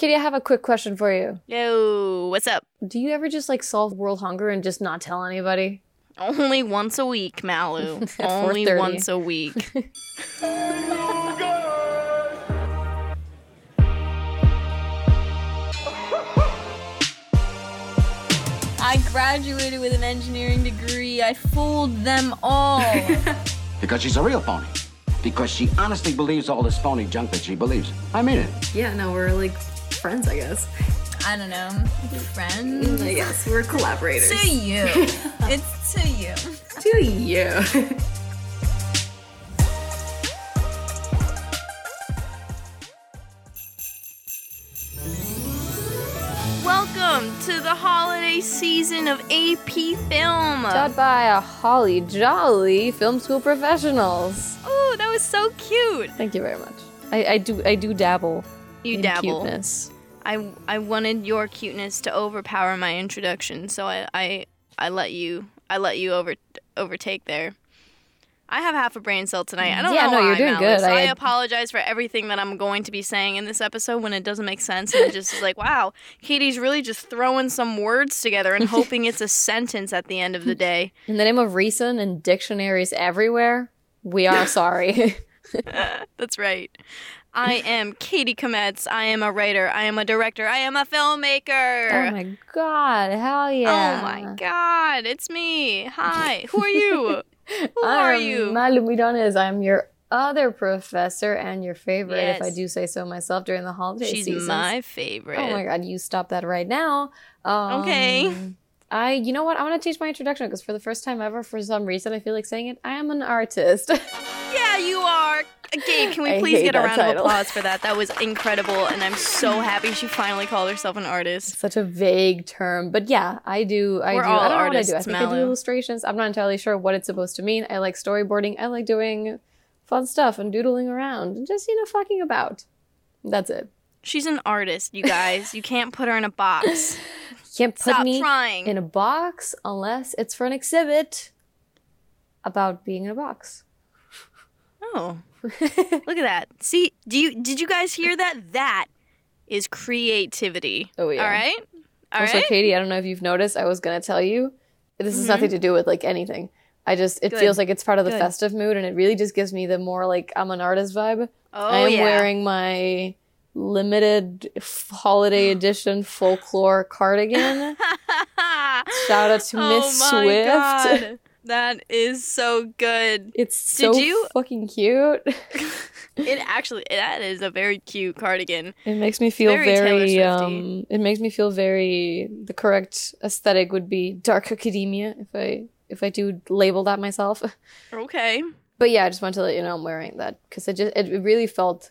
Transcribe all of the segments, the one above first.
Kitty, I have a quick question for you. Yo, what's up? Do you ever just like solve world hunger and just not tell anybody? Only once a week, Malu. Only once a week. I graduated with an engineering degree. I fooled them all. Because she's a real phony. Because she honestly believes all this phony junk that she believes. I mean it. Yeah, no, we're like friends, I guess. I don't know. Friends? Mm, I guess we're collaborators. To you. it's to you. To you. Welcome to the holiday season of AP Film. Taught by a holly jolly film school professionals. Oh, that was so cute. Thank you very much. I, I do I do dabble. You in dabble. Cuteness. I I wanted your cuteness to overpower my introduction, so I I, I let you I let you over overtake there. I have half a brain cell tonight. I don't Yeah, know no, you're doing Malice. good. I, I- apologize for everything that I'm going to be saying in this episode when it doesn't make sense and it just is like, wow, Katie's really just throwing some words together and hoping it's a sentence at the end of the day. In the name of reason and dictionaries everywhere, we are sorry. That's right. I am Katie Kometz. I am a writer. I am a director. I am a filmmaker. oh my god, hell yeah. Oh my god, it's me. Hi. Who are you? Who are I'm you? Malu Midones. I'm your other professor and your favorite, if I do say so myself, during the holiday She's seasons. my favorite. Oh my god, you stop that right now. Um, Okay. I, you know what? I want to change my introduction because for the first time ever, for some reason, I feel like saying it. I am an artist. Yeah, you are. Gabe, can we I please get a round title. of applause for that? That was incredible, and I'm so happy she finally called herself an artist. Such a vague term, but yeah, I do. I We're do. all I don't know what I do. I artists, think I do illustrations. I'm not entirely sure what it's supposed to mean. I like storyboarding. I like doing fun stuff and doodling around and just you know fucking about. That's it. She's an artist, you guys. You can't put her in a box. You can't put Stop me trying. in a box unless it's for an exhibit about being in a box. Oh, look at that. See, do you did you guys hear that? That is creativity. Oh, yeah. All right. All also, right. Katie, I don't know if you've noticed. I was gonna tell you. This has nothing mm-hmm. to do with like anything. I just it Good. feels like it's part of the Good. festive mood, and it really just gives me the more like I'm an artist vibe. Oh I am yeah. wearing my limited f- holiday edition folklore cardigan. Shout out to oh Miss oh my Swift. That is so good. It's Did so you- fucking cute. It actually that is a very cute cardigan. It makes me feel Very very, um it makes me feel very the correct aesthetic would be dark academia if I if I do label that myself. Okay. But yeah, I just wanted to let you know I'm wearing that because it just it really felt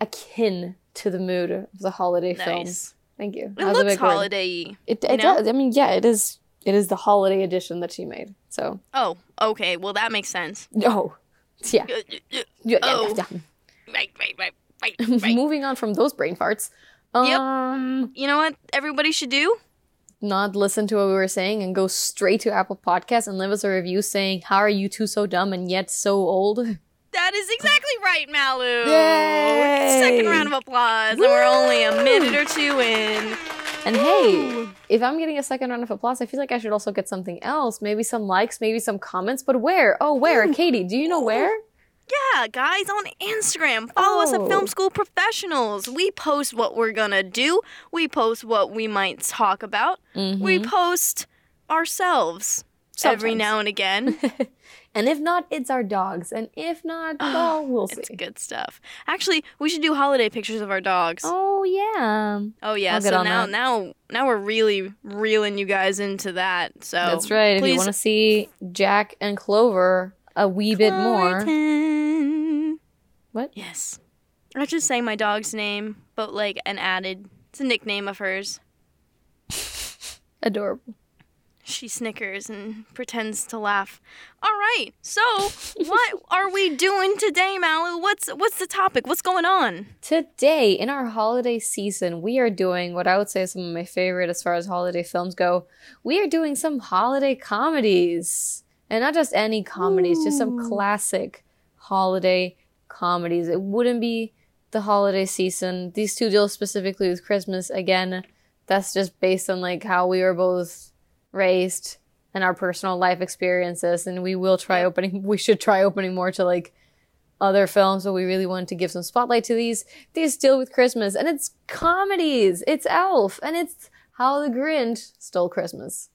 akin to the mood of the holiday film. Thank you. It That looks holiday. It, it does. I mean, yeah, it is. It is the holiday edition that she made. So, Oh, okay. Well, that makes sense. oh, yeah. Uh, uh, uh, yeah, Oh. yeah, Right, right, right, right, right. Moving on from those brain farts. Yep. Um, You know what everybody should do? not listen to what we were saying and go straight to Apple Podcasts and leave us a review saying, "How are you two so dumb and yet so old?" That is exactly right, Malu. Yay! Second round of applause, and we're only a minute or two in. And hey, if I'm getting a second round of applause, I feel like I should also get something else. Maybe some likes, maybe some comments. But where? Oh, where? Hmm. Katie, do you know where? Yeah, guys, on Instagram, follow us at Oh. Film School Professionals. We post what we're gonna do. We post what we might talk about. We mm-hmm. post ourselves every now and again. And if not, it's our dogs. And if not, well, we'll see. it's good stuff. Actually, we should do holiday pictures of our dogs. Oh yeah, Oh yeah, so now that. now now we're really reeling you guys into that. So that's right. If you want to see Jack and Clover a wee bit more, What? Yes. I just saying my dog's name, but like an added it's a nickname of hers. adorable. She snickers and pretends to laugh. All right. So, what are we doing today, Malu? What's what's the topic? What's going on? Today, in our holiday season, we are doing what I would say is some of my favorite as far as holiday films go. We are doing some holiday comedies. And not just any comedies, just some classic holiday comedies. It wouldn't be the holiday season. These two deal specifically with Christmas. Again, that's just based on like how we were both raised and our personal life experiences. And we will try opening. We should try opening more to like other films, but we really wanted to give some spotlight to these. These deal with Christmas, and it's comedies. It's Elf, and it's How the Grinch Stole Christmas.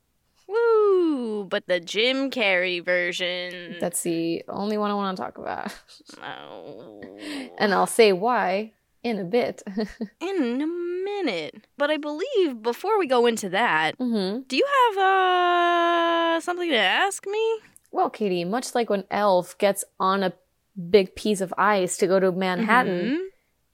Woo! But the Jim Carrey version. That's the only one I want to talk about. Oh. and I'll say why in a bit. in a minute. But I believe before we go into that, hmm do you have uh something to ask me? Well, Katie, much like when Elf gets on a big piece of ice to go to Manhattan,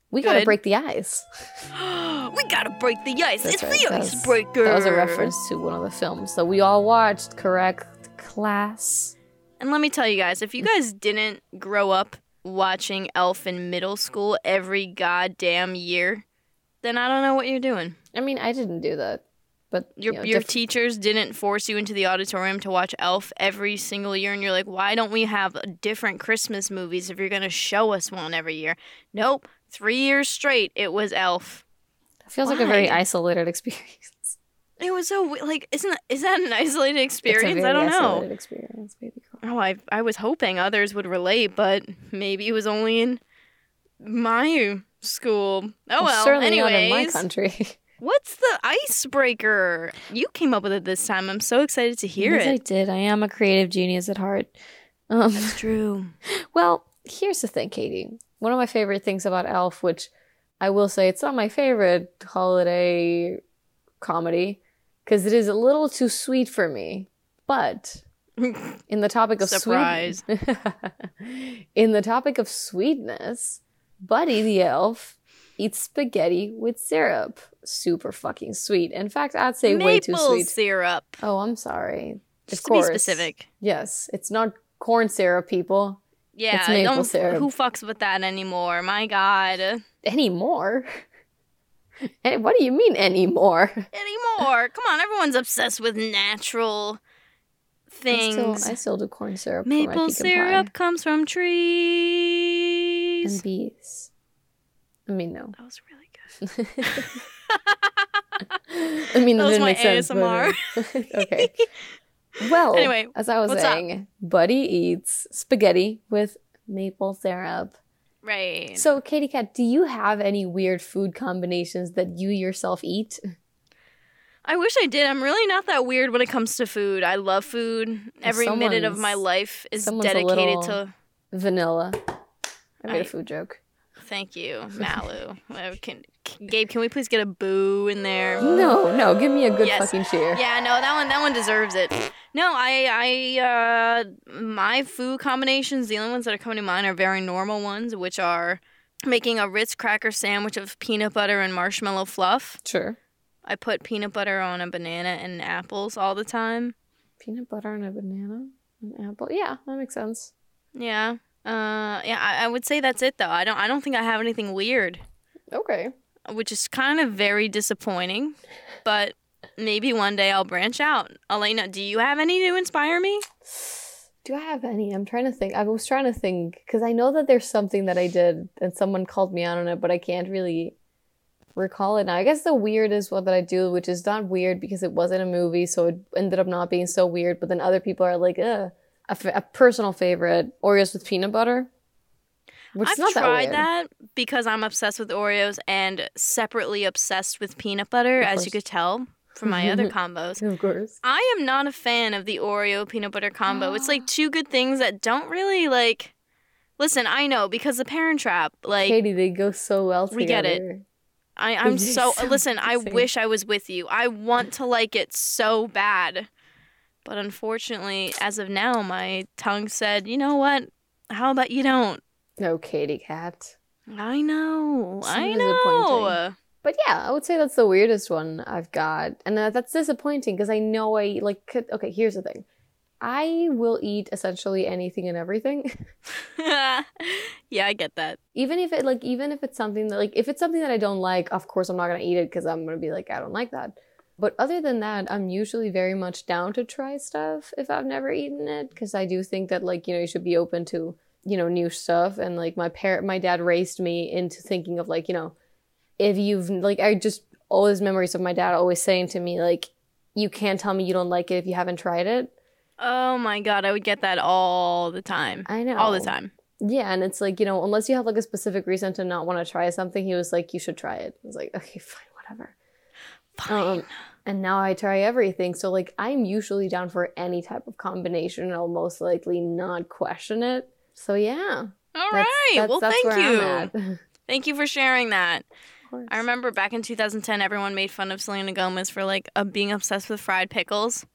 we gotta break the ice. We gotta break the ice. That's it's right, the that icebreaker. That was a reference to one of the films that we all watched, correct, class? And let me tell you guys, if you guys didn't grow up watching Elf in middle school every goddamn year, then I don't know what you're doing. I mean, I didn't do that, but Your you know, your diff- teachers didn't force you into the auditorium to watch Elf every single year, and you're like, why don't we have different Christmas movies if you're gonna show us one every year? Nope, three years straight it was Elf. it feels like a very isolated experience. It was so like, isn't that, is that an isolated experience? I don't know. Experience, baby girl. Oh, I I was hoping others would relate, but maybe it was only in my school. Oh well. certainly not anyways, in my country. what's the icebreaker? You came up with it this time. I'm so excited to hear yes, I did. I am a creative genius at heart. Um, True. Well, here's the thing, Katie. One of my favorite things about Elf, which I will say it's not my favorite holiday comedy, because it is a little too sweet for me. But in the topic of Surprise. sweet, in the topic of sweetness, Buddy the elf eats spaghetti with syrup. Super fucking sweet. In fact, I'd say way too Maple sweet. syrup. Oh, I'm sorry. Just of to course. be specific. Yes, it's not corn syrup, people. Yeah, It's maple syrup. who fucks with that anymore? My God. Anymore? Eh, what do you mean anymore? Anymore. Come on, everyone's obsessed with natural I things. still, I still do corn syrup. Maple syrup pie. comes from trees. and bees. I mean, no. that was really good. I mean, That was didn't my make sense. but, uh, okay. Well, Anyway, as I was what's up? saying, Buddy eats spaghetti with maple syrup. Right. So, Katie Cat, do you have any weird food combinations that you yourself eat? I wish I did. I'm really not that weird when it comes to food. I love food. Every minute of my life is someone's a dedicated to. Vanilla. I made a I- food joke. Thank you, Malu. Uh, can, can- Gabe, can we please get a boo in there? No, no, give me a good Yes. fucking cheer. Yeah, no, that one that one deserves it. No, I I uh my food combinations, the only ones that are coming to mind are very normal ones, which are making a Ritz cracker sandwich of peanut butter and marshmallow fluff. Sure. I put peanut butter on a banana and apples all the time. Peanut butter and a banana, an apple. Yeah, that makes sense. Yeah. Uh yeah, I, I would say that's it though. I don't I don't think I have anything weird, Okay. which is kind of very disappointing, but maybe one day I'll branch out. Elena, do you have any to inspire me? Do I have any? I'm trying to think. I was trying to think because I know that there's something that I did and someone called me out on it, but I can't really recall it now. I guess the weirdest one that I do, which is not weird because it wasn't a movie, so it ended up not being so weird. But then other people are like, ugh. A, f- a personal favorite: Oreos with peanut butter. Which is I've not that tried weird. that, because I'm obsessed with Oreos and separately obsessed with peanut butter, as you could tell from my other combos. Of course. I am not a fan of the Oreo peanut butter combo. it's like two good things that don't really like. Listen, I know because the Parent Trap, like Katie, they go so well together. We get it. I, I'm so listen. I wish I was with you. I want to like it so bad, but unfortunately, as of now, my tongue said, "You know what? How about you don't?" No, Katie Cat. I know. So I know. But yeah, I would say that's the weirdest one I've got, and that, that's disappointing because I know I like. could- Okay, here's the thing: I will eat essentially anything and everything, yeah, I get that. even if it like, even if it's something that like, if it's something that I don't like, of course I'm not gonna eat it because I'm gonna be like, I don't like that. But other than that, I'm usually very much down to try stuff if I've never eaten it because I do think that like you know you should be open to you know, new stuff and like my parent my dad raised me into thinking of like, you know, if you've like I just all always memories of my dad always saying to me like you can't tell me you don't like it if you haven't tried it. Oh my god, I would get that all the time. I know. All the time. Yeah, and it's like, you know, unless you have like a specific reason to not want to try something, he was like, you should try it. I was like, okay, fine, whatever. Fine. Um, and now I try everything. So like I'm usually down for any type of combination and I'll most likely not question it. So yeah. all that's- right. that's- well, that's thank you. Thank you for sharing that. I remember back in 2010, everyone made fun of Selena Gomez for like uh, being obsessed with fried pickles.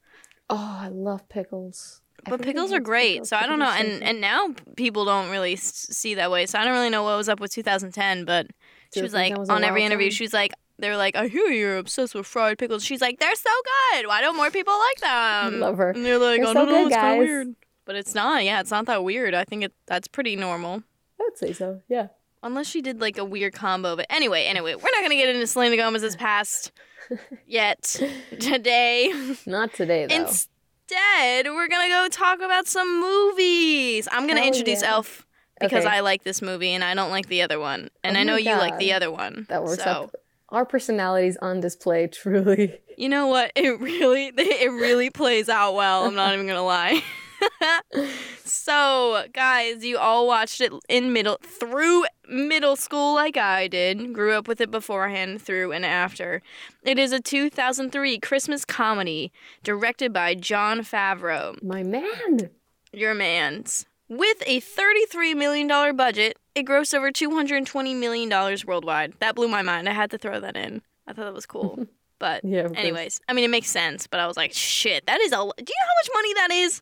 Oh, I love pickles. But Everybody pickles are great, pickles. so I don't know. Pickles are so And and now people don't really s- see that way, so I don't really know what was up with 2010. But she was like was on every interview, time. she was like, they're like, I hear you're obsessed with fried pickles. She's like, they're so good. Why don't more people like them? I love her. And they're like, They're I so know, good, it's kind of weird. But it's not. Yeah, it's not that weird. I think it that's pretty normal. I would say so. Yeah. Unless she did like a weird combo. But anyway, anyway, we're not gonna get into Selena Gomez's past yet today. Not today though. Instead, we're gonna go talk about some movies. I'm gonna Hell introduce yeah. Elf because Okay. I like this movie and I don't like the other one, and Oh I know you like the other one. that works so, out. Our personalities on display, truly. You know what? It really, it really plays out well. I'm not even gonna lie. so, guys, you all watched it in middle through middle school like I did. Grew up with it beforehand, through and after. It is a 2003 Christmas comedy directed by Jon Favreau. My man. Your man's. With a $33 million budget, it grossed over $220 million worldwide. That blew my mind. I had to throw that in. I thought that was cool. But, Yeah. anyways, I mean, it makes sense, but I was like, shit, that is a. Do you know how much money that is?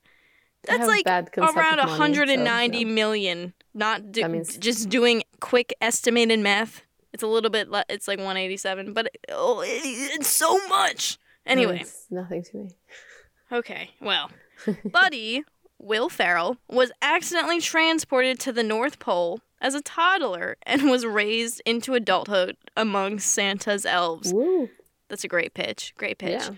That's like around of money, so, 190 no. million. Not do, means- just doing quick estimated math. It's a little bit, le- it's like 187, but oh, it, it's so much. Anyway. It's nothing to me. Okay, well, Buddy, Will Ferrell, was accidentally transported to the North Pole as a toddler and was raised into adulthood among Santa's elves. Woo. That's a great pitch. Great pitch. Yeah.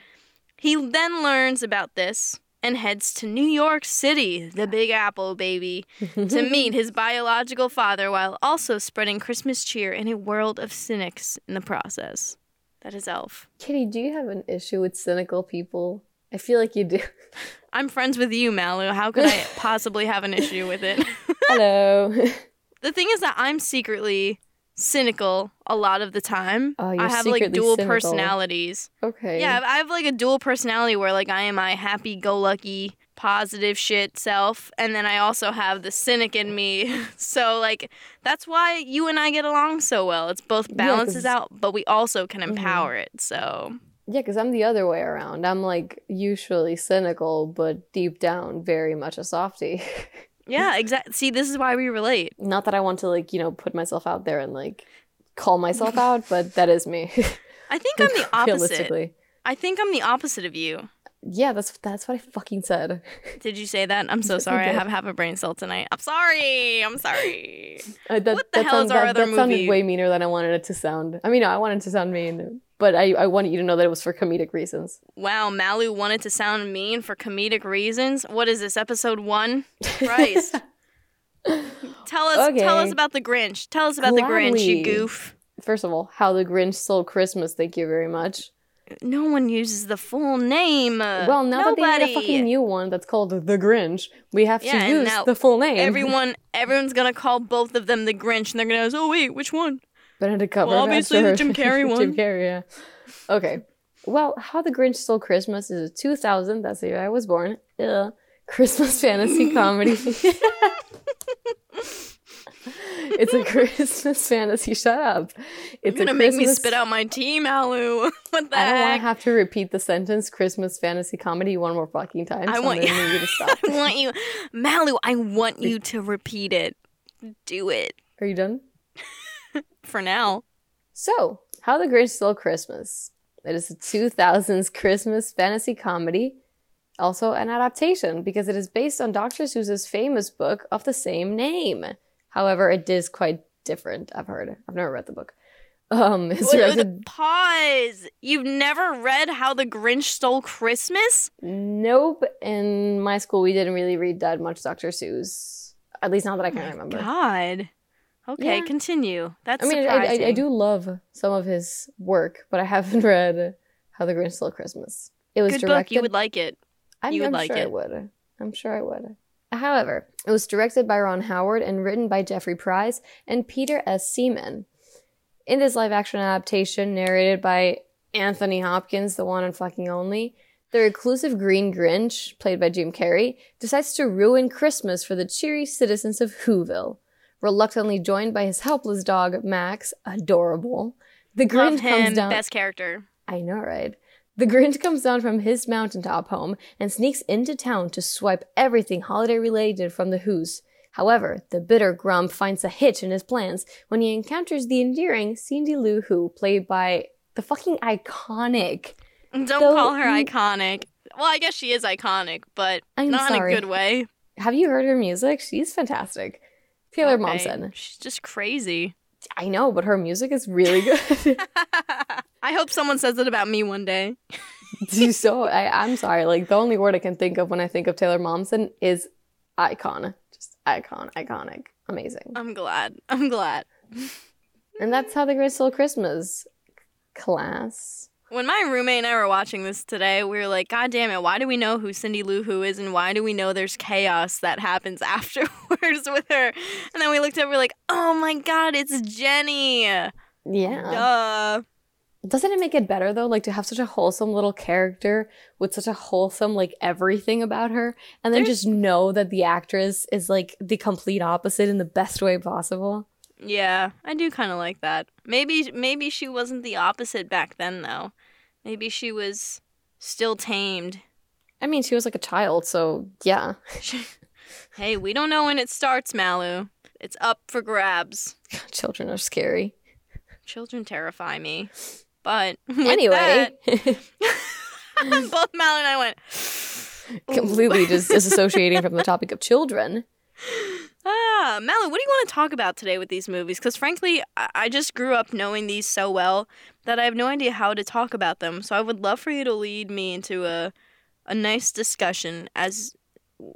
He then learns about this and heads to New York City, the Big Apple, baby, to meet his biological father while also spreading Christmas cheer in a world of cynics in the process. That is Elf. Kitty, do you have an issue with cynical people? I feel like you do. I'm friends with you, Malu. How could I possibly have an issue with it? Hello. the thing is that I'm secretly cynical a lot of the time. Oh, you're I have like dual cynical. personalities. okay. Yeah, I have like a dual personality where like I am my happy-go-lucky, positive shit self, and then I also have the cynic in me. so like that's why you and I get along so well. It's both Yeah, out, but we also can Mhm. empower it. So Yeah, because I'm the other way around. I'm like usually cynical, but deep down, very much a softie. yeah, exactly. See, this is why we relate. Not that I want to like, you know, put myself out there and like call myself out, but that is me. I think I'm the opposite. Realistically. I think I'm the opposite of you. Yeah, that's that's what I fucking said. Did you say that? I'm so sorry. I have half a brain cell tonight. I'm sorry. I'm sorry. Uh, that, What the hell is our that, other that sounded way meaner than I wanted it to sound. I mean, no, I wanted it to sound mean, but I, I wanted you to know that it was for comedic reasons. Wow, Malu wanted to sound mean for comedic reasons. What is this, episode one? Christ. tell us tell us about the Grinch. Tell us about the Grinch, you goof. First of all, How the Grinch Stole Christmas. Thank you very much. No one uses the full name. Well, now that they Nobody. made a fucking new one that's called The Grinch, we have Yeah, to use the full name. Everyone everyone's gonna call both of them the Grinch and they're gonna ask, oh wait, which one? Benedict Well, Cumberbatch obviously the Jim Carrey one. Jim Carrey, yeah. Okay. Well, How the Grinch Stole Christmas is a 2000, that's the year I was born, ugh, Christmas fantasy comedy. it's a Christmas fantasy. Shut up. It's gonna make me spit out my tea, Malu. what the I don't want to have to repeat the sentence Christmas fantasy comedy one more fucking time. I so want you- you to stop. I want you, Malu. I want you to repeat it. Do it Are you done? For now. So, How the Grinch Stole Christmas. It is a 2000s Christmas fantasy comedy, also an adaptation because it is based on Dr. Seuss's famous book of the same name. However, it is quite different, I've heard. I've never read the book. Um, it's Wait, wait. Pause. You've never read How the Grinch Stole Christmas? Nope. In my school, we didn't really read that much Dr. Seuss. At least not that I can remember. God. Okay, Yeah. continue. That's I mean, I, I, I do love some of his work, but I haven't read How the Grinch Stole Christmas. It was Good book. directed. You would like it. I'm, you would I'm like sure I it. would. I'm sure I would. However, it was directed by Ron Howard and written by Jeffrey Price and Peter S. Seaman. In this live action adaptation, narrated by Anthony Hopkins, the one and fucking only, the reclusive Green Grinch, played by Jim Carrey, decides to ruin Christmas for the cheery citizens of Whoville. Reluctantly joined by his helpless dog, Max, adorable, the Love Grinch him. comes down. Best character. I know, right? The Grinch comes down from his mountaintop home and sneaks into town to swipe everything holiday related from the Who's. However, the bitter Grump finds a hitch in his plans when he encounters the endearing Cindy Lou Who, played by the fucking iconic. Don't Though call her iconic. Well, I guess she is iconic, but I'm not sorry. in a good way. Have you heard her music? She's fantastic. Taylor Okay. Momsen. She's just crazy. I know, but her music is really good. I hope someone says it about me one day. so I, I'm sorry. Like the only word I can think of when I think of Taylor Momsen is icon. Just icon, iconic, amazing. I'm glad. I'm glad. And that's how the Grinch Stole Christmas class. When my roommate and I were watching this today, we were like, God damn it, why do we know who Cindy Lou Who is and why do we know there's chaos that happens afterwards with her? And then we looked up, we're like, oh my god, it's Jenny. Yeah. Duh. Doesn't it make it better though, like to have such a wholesome little character with such a wholesome like everything about her, and then There's- just know that the actress is like the complete opposite in the best way possible. Yeah, I do kind of like that. Maybe maybe she wasn't the opposite back then though. Maybe she was still tamed. I mean, she was like a child, so yeah. Hey, we don't know when it starts, Malu. It's up for grabs. Children are scary. Children terrify me. But Anyway, that, both Malu and I went completely just disassociating from the topic of children. Ah, Malu, what do you want to talk about today with these movies? Because frankly, I-, just grew up knowing these so well that I have no idea how to talk about them. So I would love for you to lead me into a a nice discussion as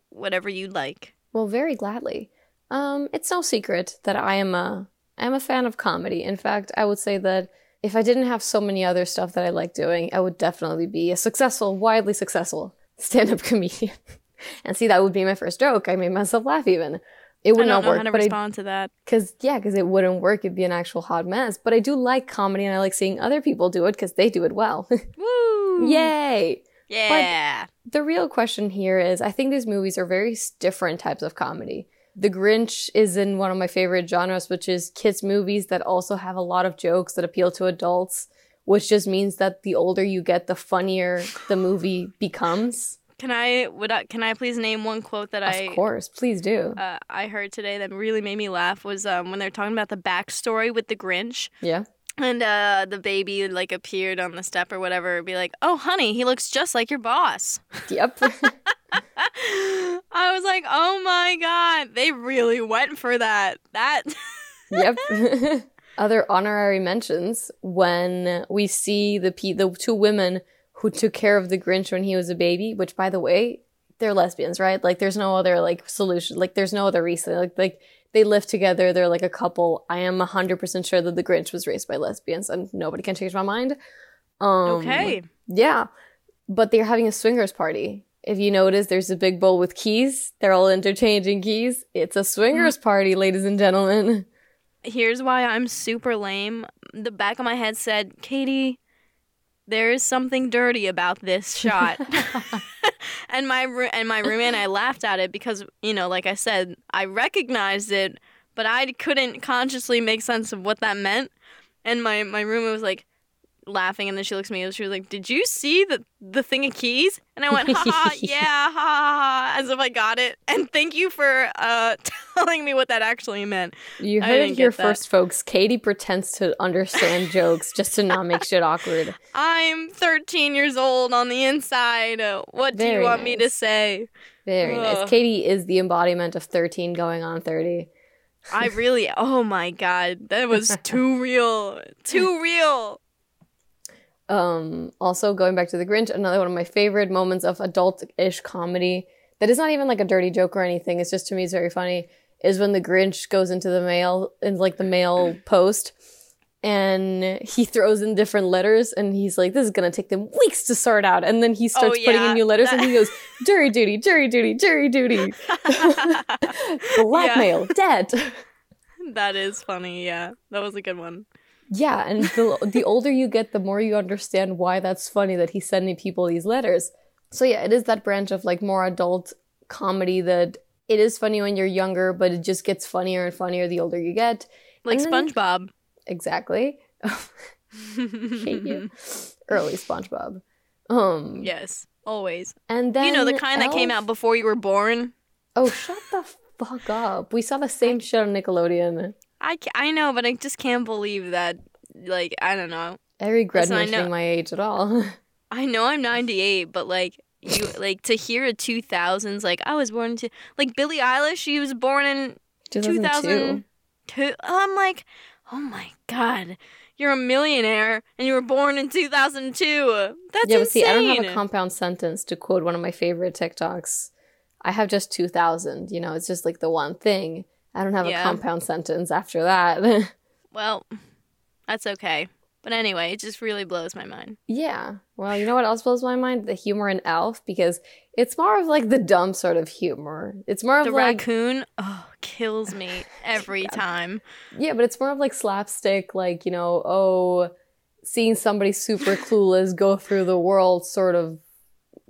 whatever you'd like. Well, very gladly. Um, it's no secret that I am a I am a fan of comedy. In fact, I would say that if I didn't have so many other stuff that I like doing, I would definitely be a successful, widely successful stand-up comedian. and see, that would be my first joke. I made myself laugh even. It I would not work, how to but I respond to that. Cause yeah, cause it wouldn't work. It'd be an actual hot mess. But I do like comedy and I like seeing other people do it because they do it well. Woo! Yay! Yeah. The real question here is I think these movies are very different types of comedy. The Grinch is in one of my favorite genres, which is kids' movies that also have a lot of jokes that appeal to adults, which just means that the older you get, the funnier the movie becomes. Can I would I, can I please name one quote that I of course, please do. uh, I heard today that really made me laugh was um, when they're talking about the backstory with the Grinch. yeah. And uh, the baby like appeared on the step or whatever, be like, "Oh, honey, he looks just like your boss." Yep. I was like, "Oh my god, they really went for that." That yep. Other honorary mentions when we see the pe- the two women who took care of the Grinch when he was a baby, which by the way, they're lesbians, right? Like there's no other like solution. Like there's no other reason. Like like they live together, they're like a couple. I am 100% sure that the Grinch was raised by lesbians and nobody can change my mind. Um okay. Yeah. But they're having a swingers party. If you notice, there's a big bowl with keys. They're all interchanging keys. It's a swingers party, ladies and gentlemen. Here's why I'm super lame. The back of my head said, "Katie, there is something dirty about this shot." and my and my roommate and I laughed at it because you know, like I said, I recognized it, but I couldn't consciously make sense of what that meant. And my my roommate was like laughing, and then she looks at me and she was like, "Did you see the the thing of keys?" And I went, "Ha ha, yeah, ha ha," ha," as if I got it. And thank you for uh, telling me what that actually meant. You heard it here first, folks. Katie pretends to understand jokes just to not make shit awkward. I'm 13 years old on the inside. What do you Very want me to say? Very Ugh. nice. Katie is the embodiment of 13 going on 30. I really, oh my god, that was too real. Too real. Um, also, going back to The Grinch, another one of my favorite moments of adult ish comedy that is not even like a dirty joke or anything. It's just to me, it's very funny. is when the Grinch goes into the mail in like the mail post and he throws in different letters and he's like, This is gonna take them weeks to sort out. And then he starts putting yeah. in new letters and he goes, Jury duty, jury duty, jury duty. Blackmail, dead. that is funny. Yeah, that was a good one. Yeah, and the the older you get, the more you understand why that's funny that he's sending people these letters. So yeah, it is that branch of like more adult comedy that it is funny when you're younger, but it just gets funnier and funnier the older you get. Like then- SpongeBob. Exactly. Hate you. Early SpongeBob. Um Yes, always. and then you know the kind that came out before you were born. Oh, shut the fuck up. We saw the same shit on Nickelodeon. I, I know, but I just can't believe that. Like I don't know. I regret Listen, I mentioning know- my age at all. I know I'm 98, but like you like to hear a 2000s like I was born to like Billie Eilish. She was born in 2002. 2002. I'm like, oh my god, you're a millionaire and you were born in 2002. That's yeah, but see, I don't have a compound sentence to quote one of my favorite TikToks. I have just 2000, you know, it's just like the one thing. I don't have Yeah. a compound sentence after that. well, that's okay. But anyway, it just really blows my mind. yeah. Well, you know what else blows my mind? The humor in Elf, because it's more of like the dumb sort of humor. It's more of The like, raccoon, oh, kills me every time. yeah, but it's more of like slapstick, like, you know, oh, seeing somebody super clueless go through the world sort of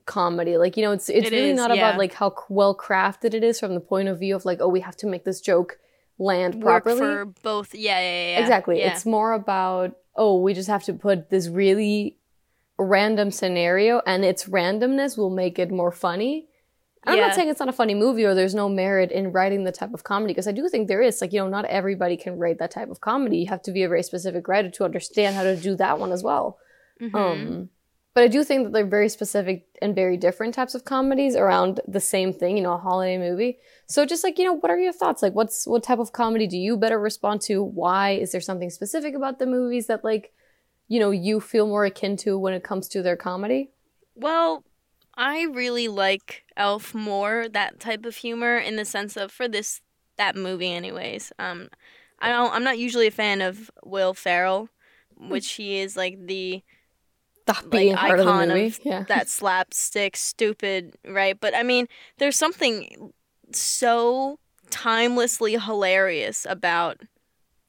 comedy. Like, you know, it's it's It really is, not yeah. about like how well crafted it is from the point of view of like, oh, we have to make this joke land Work properly. for both. Yeah, yeah, yeah. Exactly. Yeah. It's more about, oh, we just have to put this really random scenario and its randomness will make it more funny. And I'm not saying it's not a funny movie or there's no merit in writing the type of comedy because I do think there is. Like, you know, not everybody can write that type of comedy. You have to be a very specific writer to understand how to do that one as well. Mhm. Um, but I do think that they're very specific and very different types of comedies around the same thing, you know, a holiday movie. So just like, you know, what are your thoughts? Like what's what type of comedy do you better respond to? Why? Is there something specific about the movies that like, you know, you feel more akin to when it comes to their comedy? Well, I really like Elf more, that type of humor in the sense of for this that movie anyways. Um I don't I'm not usually a fan of Will Ferrell, which he is like the The like beating heart of the icon movie. of yeah. that slapstick stupid, right? But I mean, there's something so timelessly hilarious about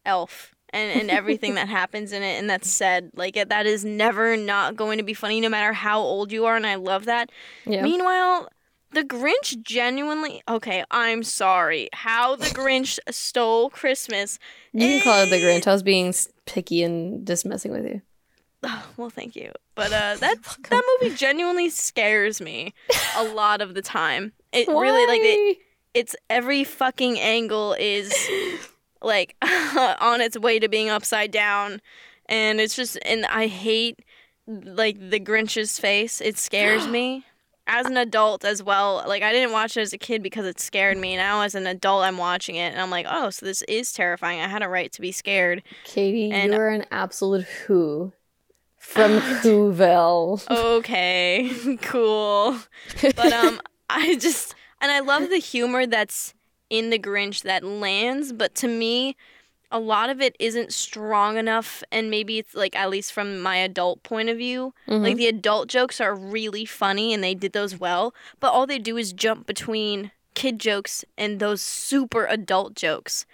Elf and, and everything that happens in it and that's said. Like that is never not going to be funny no matter how old you are and I love that. yeah. Meanwhile, the Grinch genuinely okay, I'm sorry. How the Grinch stole Christmas. you can call it the Grinch. I was being picky and just messing with you. Oh, well, thank you. But uh, that that movie genuinely scares me a lot of the time. It really like it, it's every fucking angle is like on its way to being upside down, and it's just and I hate like the Grinch's face. It scares me. As an adult as well, like I didn't watch it as a kid because it scared me. Now as an adult, I'm watching it and I'm like, oh, so this is terrifying. I had a right to be scared. Katie, and- you're an absolute who from Whoville. okay, cool. But um, I just and I love the humor that's in the Grinch that lands, but to me, a lot of it isn't strong enough, and maybe it's like at least from my adult point of view, Mhm. like the adult jokes are really funny and they did those well, but all they do is jump between kid jokes and those super adult jokes.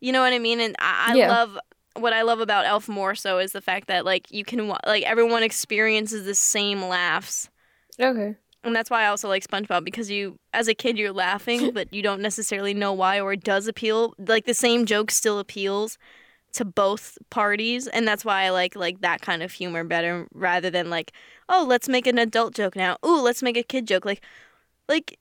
You know what I mean? And I, I Yeah. love what I love about Elf more so is the fact that like you can like everyone experiences the same laughs. okay. And that's why I also like SpongeBob because you, as a kid, you're laughing, but you don't necessarily know why, or it does appeal. Like the same joke still appeals to both parties, and that's why I like like that kind of humor better, rather than like, oh, let's make an adult joke now. Ooh, let's make a kid joke. Like, like,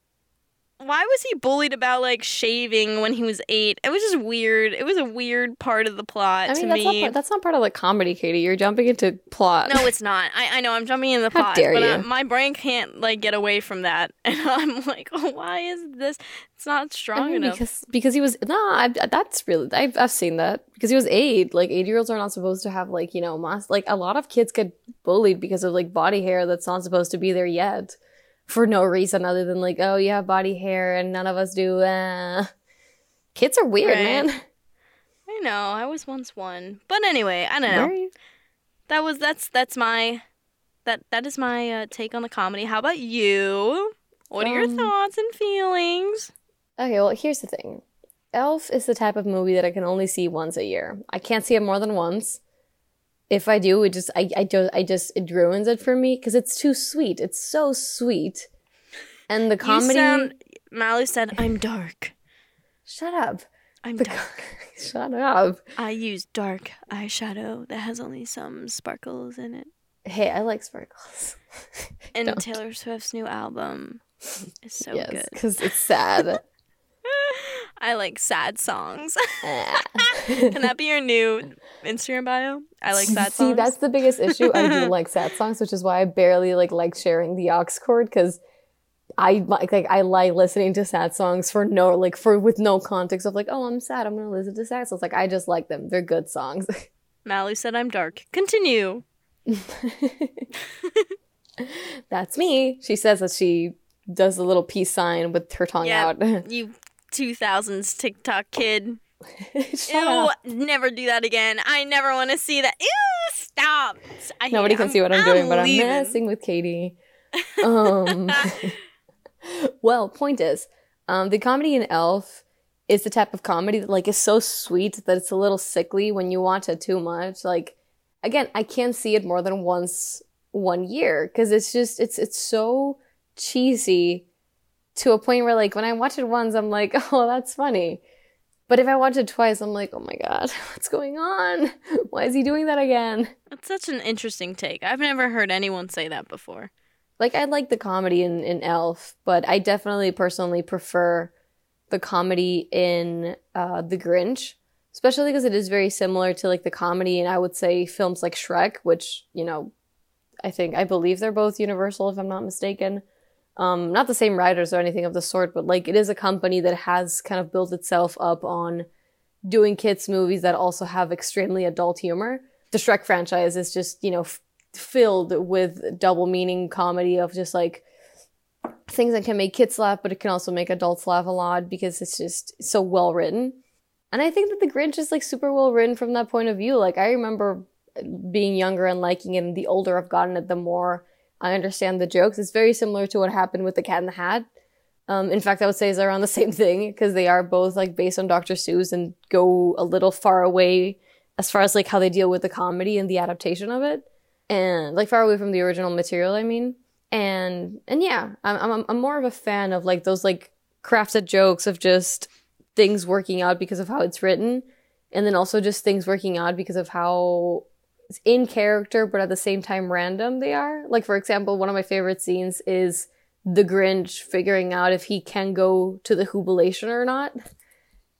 why was he bullied about like shaving when he was eight? It was just weird. It was a weird part of the plot I to mean, that's not, me. part, that's not part of the comedy, Katie. You're jumping into plot. No, it's not. I, I know I'm jumping in the How plot, dare but you. uh, my brain can't like get away from that, and I'm like, oh, why is this? It's not strong I mean, enough. because because he was no, I, that's really I've, I've seen that because he was eight. Like eight year olds are not supposed to have like you know mas- like a lot of kids get bullied because of like body hair that's not supposed to be there yet for no reason other than like oh you have body hair and none of us do. Uh. Kids are weird, Right. man. I know. I was once one, but anyway, I don't know. That was that's that's my that that is my uh, take on the comedy. How about you? What are your Um, thoughts and feelings? Okay, well, here's the thing. Elf is the type of movie that I can only see once a year. I can't see it more than once. If I do, it just I I just I just it ruins it for me because it's too sweet. It's so sweet, and the comedy. Sound. Mally said, "I'm dark. Shut up. I'm The dark. Shut up. I use dark eyeshadow that has only some sparkles in it." Hey, I like sparkles. And Don't. Taylor Swift's new album is so yes, good. because it's sad. I like sad songs. Can that be your new Instagram bio? I like sad songs. See, that's the biggest issue. I do like sad songs, which is why I barely like like sharing the aux cord because I like like I like listening to sad songs for no like for with no context of like oh I'm sad I'm gonna listen to sad songs like I just like them they're good songs. Mally said, "I'm dark." Continue. That's me. She says that she does a little peace sign with her tongue Yeah. out. You 2000s TikTok kid. Ew, up. never do that again. I never want to see that. Ew, stop. I Nobody can see what I'm, doing, but. I'm messing with Katie. Um, well, point is, um, the comedy in Elf is the type of comedy that like is so sweet that it's a little sickly when you watch it too much. Like, again, I can't see it more than once one year because it's just it's it's so cheesy to a point where like when I watch it once, I'm like, oh, that's funny. But if I watch it twice, I'm like, oh my god, what's going on? Why is he doing that again? That's such an interesting take. I've never heard anyone say that before. like I like the comedy in, in Elf, but I definitely personally prefer the comedy in uh, The Grinch, especially because it is very similar to like the comedy in I would say films like Shrek, which you know, I think I believe they're both Universal if I'm not mistaken. Um, not the same writers or anything of the sort, but like it is a company that has kind of built itself up on doing kids movies that also have extremely adult humor. The Shrek franchise is just you know f- filled with double meaning comedy of just like things that can make kids laugh, but it can also make adults laugh a lot because it's just so well written. And I think that The Grinch is like super well written from that point of view. Like I remember being younger and liking it, and the older I've gotten it, the more I understand the jokes. It's very similar to what happened with The Cat in the Hat. Um, in fact, I would say is around the same thing because they are both like based on Dr. Seuss and go a little far away as far as like how they deal with the comedy and the adaptation of it, and like far away from the original material. I mean, and and yeah, I'm I'm I'm more of a fan of like those like crafted jokes of just things working out because of how it's written, and then also just things working out because of how in character but at the same time random they are. Like for example, one of my favorite scenes is the Grinch figuring out if he can go to the jubilation or not.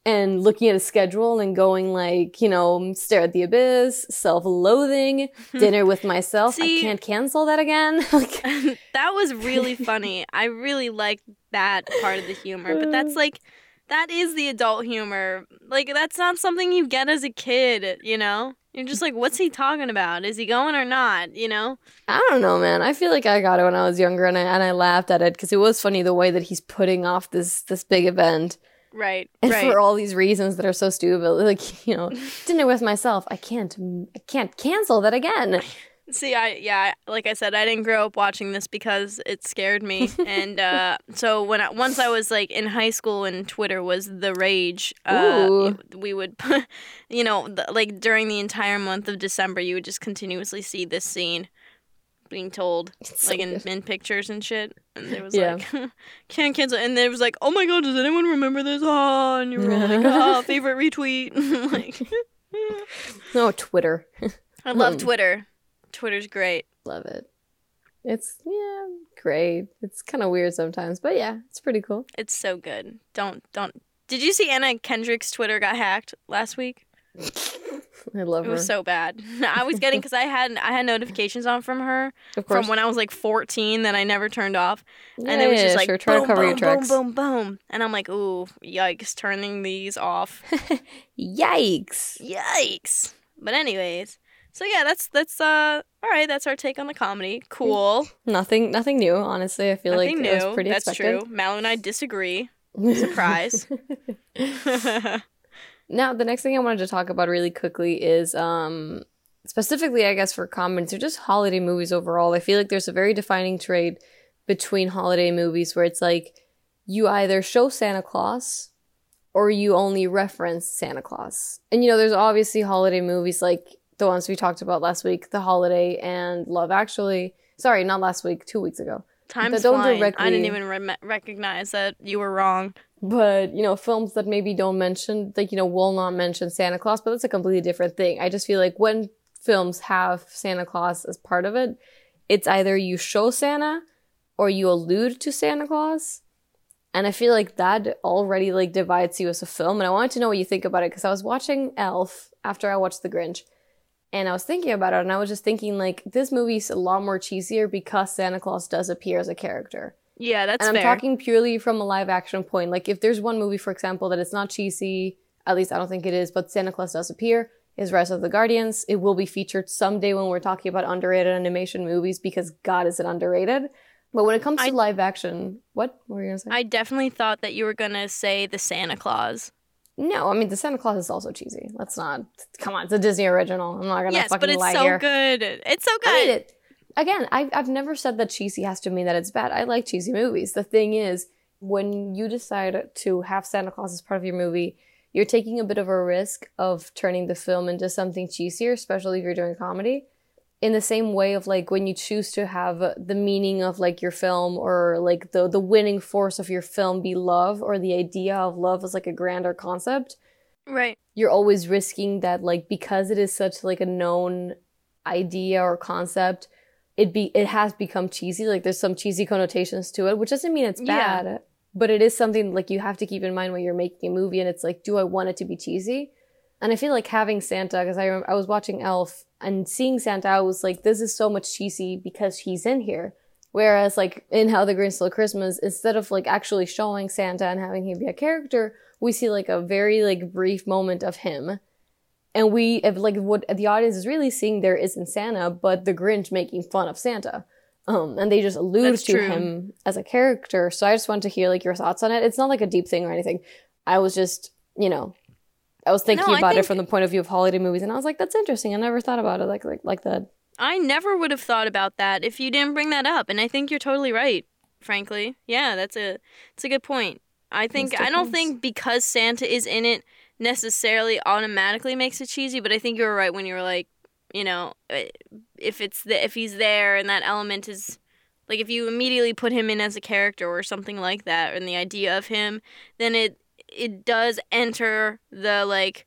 And looking at his schedule and going like, you know, stare at the abyss, self-loathing, dinner with myself. See- I can't cancel that again. like, that was really funny. I really liked that part of the humor, but that's like that is the adult humor. Like that's not something you get as a kid, you know? You're just like, what's he talking about? Is he going or not? You know? I don't know, man. I feel like I got it when I was younger, and I and I laughed at it because it was funny the way that he's putting off this this big event, Right. and right. for all these reasons that are so stupid, like you know, dinner with myself. I can't, I can't cancel that again. See, I yeah, like I said, I didn't grow up watching this because it scared me, and uh, so when I, once I was like in high school and Twitter was the rage, uh, we would, you know, the, like during the entire month of December, you would just continuously see this scene being told, like in, in pictures and shit, and there was Yeah. like, can't cancel, and there was like, oh my god, does anyone remember this? Oh, and you were like, oh, favorite retweet, like, No, Twitter, I love Hmm. Twitter. Twitter's great. love it. It's yeah, great. It's kind of weird sometimes, but yeah, it's pretty cool. It's so good. Don't don't. Did you see Anna Kendrick's Twitter got hacked last week? I love It her. was so bad. I was getting because I had I had notifications on from her of course, from when I was like 14 that I never turned off, yeah, and it was yeah, just like sure. Try boom, to cover boom, your tracks. boom, boom, boom, and I'm like, ooh, yikes, turning these off. Yikes! Yikes. But anyways, so yeah, that's that's uh all right. That's our take on the comedy. Cool. Nothing, nothing new. Honestly, I feel Nothing like it was new. pretty That's expected. true. Mallow and I disagree. Surprise. Now, the next thing I wanted to talk about really quickly is um specifically I guess for comedies or just holiday movies overall. I feel like there's a very defining trade between holiday movies where it's like you either show Santa Claus or you only reference Santa Claus. And you know, there's obviously holiday movies like the ones we talked about last week, The Holiday and Love Actually. Sorry, not last week, 2 weeks ago. Time's don't flying. I didn't even re- recognize that you were wrong. but you know films that maybe don't mention like you know will not mention santa claus but that's a completely different thing i just feel like when films have santa claus as part of it it's either you show santa or you allude to santa claus and i feel like that already like divides you as a film and i wanted to know what you think about it because i was watching elf after i watched the grinch and i was thinking about it and i was just thinking like this movie's a lot more cheesier because santa claus does appear as a character Yeah, that's and I'm fair. talking purely from a live action point. Like if there's one movie, for example, that it's not cheesy, at least I don't think it is, but Santa Claus does appear, is Rise of the Guardians. It will be featured someday when we're talking about underrated animation movies because God is it underrated. But when it comes to I- live action, what were you gonna say? I definitely thought that you were gonna say the Santa Claus. No, I mean the Santa Claus is also cheesy. Let's not come on, it's a Disney original. I'm not gonna yes, fucking but it's lie so here. good. It's so good. I mean it. Again, I've, I've never said that cheesy has to mean that it's bad. I like cheesy movies. The thing is, when you decide to have Santa Claus as part of your movie, you're taking a bit of a risk of turning the film into something cheesier, especially if you're doing comedy. In the same way of like when you choose to have the meaning of like your film or like the the winning force of your film be love or the idea of love as like a grander concept, Right. you're always risking that like because it is such like a known idea or concept it be it has become cheesy like there's some cheesy connotations to it which doesn't mean it's Yeah. bad but it is something like you have to keep in mind when you're making a movie and it's like do i want it to be cheesy and i feel like having santa because i remember i was watching elf and seeing santa i was like this is so much cheesy because he's in here. Whereas like in how the grinch stole christmas instead of like actually showing santa and having him be a character we see like a very like brief moment of him. And we if, like what the audience is really seeing there isn't santa but the grinch making fun of santa. Um and they just allude That's to true. him as a character. So i just want to hear like your thoughts on it. It's not like a deep thing or anything. I was just you know i was thinking No, about it from the point of view of holiday movies and i was like that's interesting i never thought about it like like like that I never would have thought about that if you didn't bring that up, and I think you're totally right. Frankly, yeah, that's a it's a good point. I think I don't think because Santa is in it necessarily automatically makes it cheesy, but I think you were right when you were like, you know, eh, if it's the if he's there and that element is like if you immediately put him in as a character or something like that, and the idea of him, then it it does enter the like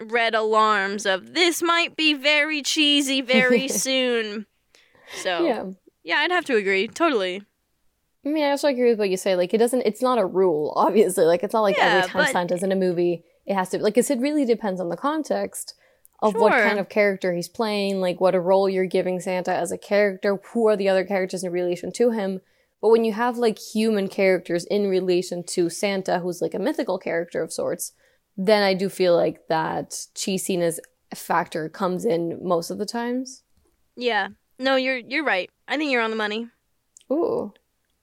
red alarms of this might be very cheesy very soon. So yeah yeah, I'd have to agree. Totally. I mean, I also agree with what you say. Like, it doesn't. It's not a rule, obviously. Like, it's not like Yeah, every time but- Santa's in a movie, it has to. Like, it really depends on the context of what kind of character he's playing, like what a role you're giving Santa as a character. Who are the other characters in relation to him? But when you have like human characters in relation to Santa, who's like a mythical character of sorts, then I do feel like that cheesiness factor comes in most of the times. Yeah. No, you're you're right. I think you're on the money. Ooh,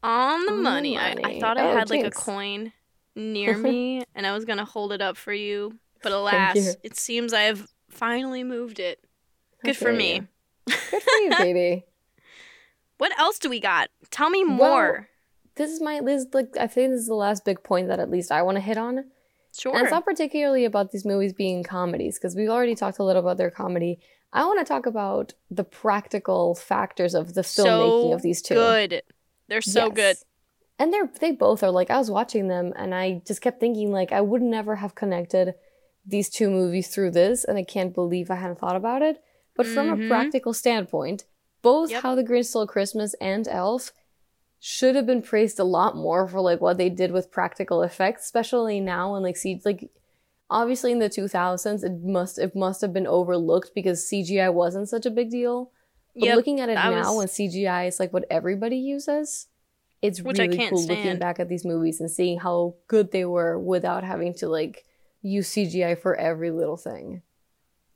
On the On the money. I, I thought I Oh, had like a coin near me and I was gonna hold it up for you, but alas, you. it seems I have finally moved it. Good for me. Good for you, Katie. What else do we got? Tell me more. Well, this is my this is like I think this is the last big point that at least I want to hit on. sure. And it's not particularly about these movies being comedies because we've already talked a little about their comedy. I want to talk about the practical factors of the filmmaking so of these two. Good. They're so Yes. good. And they're they both are like I was watching them and I just kept thinking like I would never have connected these two movies through this and I can't believe I hadn't thought about it. But from a Mhm. practical standpoint, both Yep. How the Grinch Stole Christmas and Elf should have been praised a lot more for like what they did with practical effects, especially now and like see like obviously in the 2000s it must it must have been overlooked because CGI wasn't such a big deal. But Yep, looking at it now was- when CGI is like what everybody uses, it's Which really cool looking back at these movies and seeing how good they were without having to like use CGI for every little thing.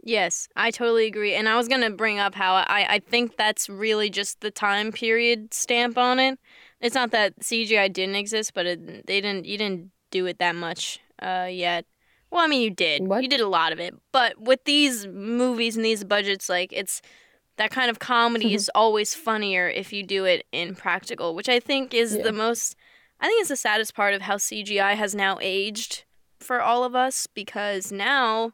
Yes, I totally agree. And I was gonna bring up how I, I think that's really just the time period stamp on it. It's not that CGI didn't exist, but it, they didn't you didn't do it that much uh, yet. Well, I mean you did. What? You did a lot of it. But with these movies and these budgets, like it's that kind of comedy is always funnier if you do it in practical, which I think is Yeah. the most I think it's the saddest part of how CGI has now aged for all of us because now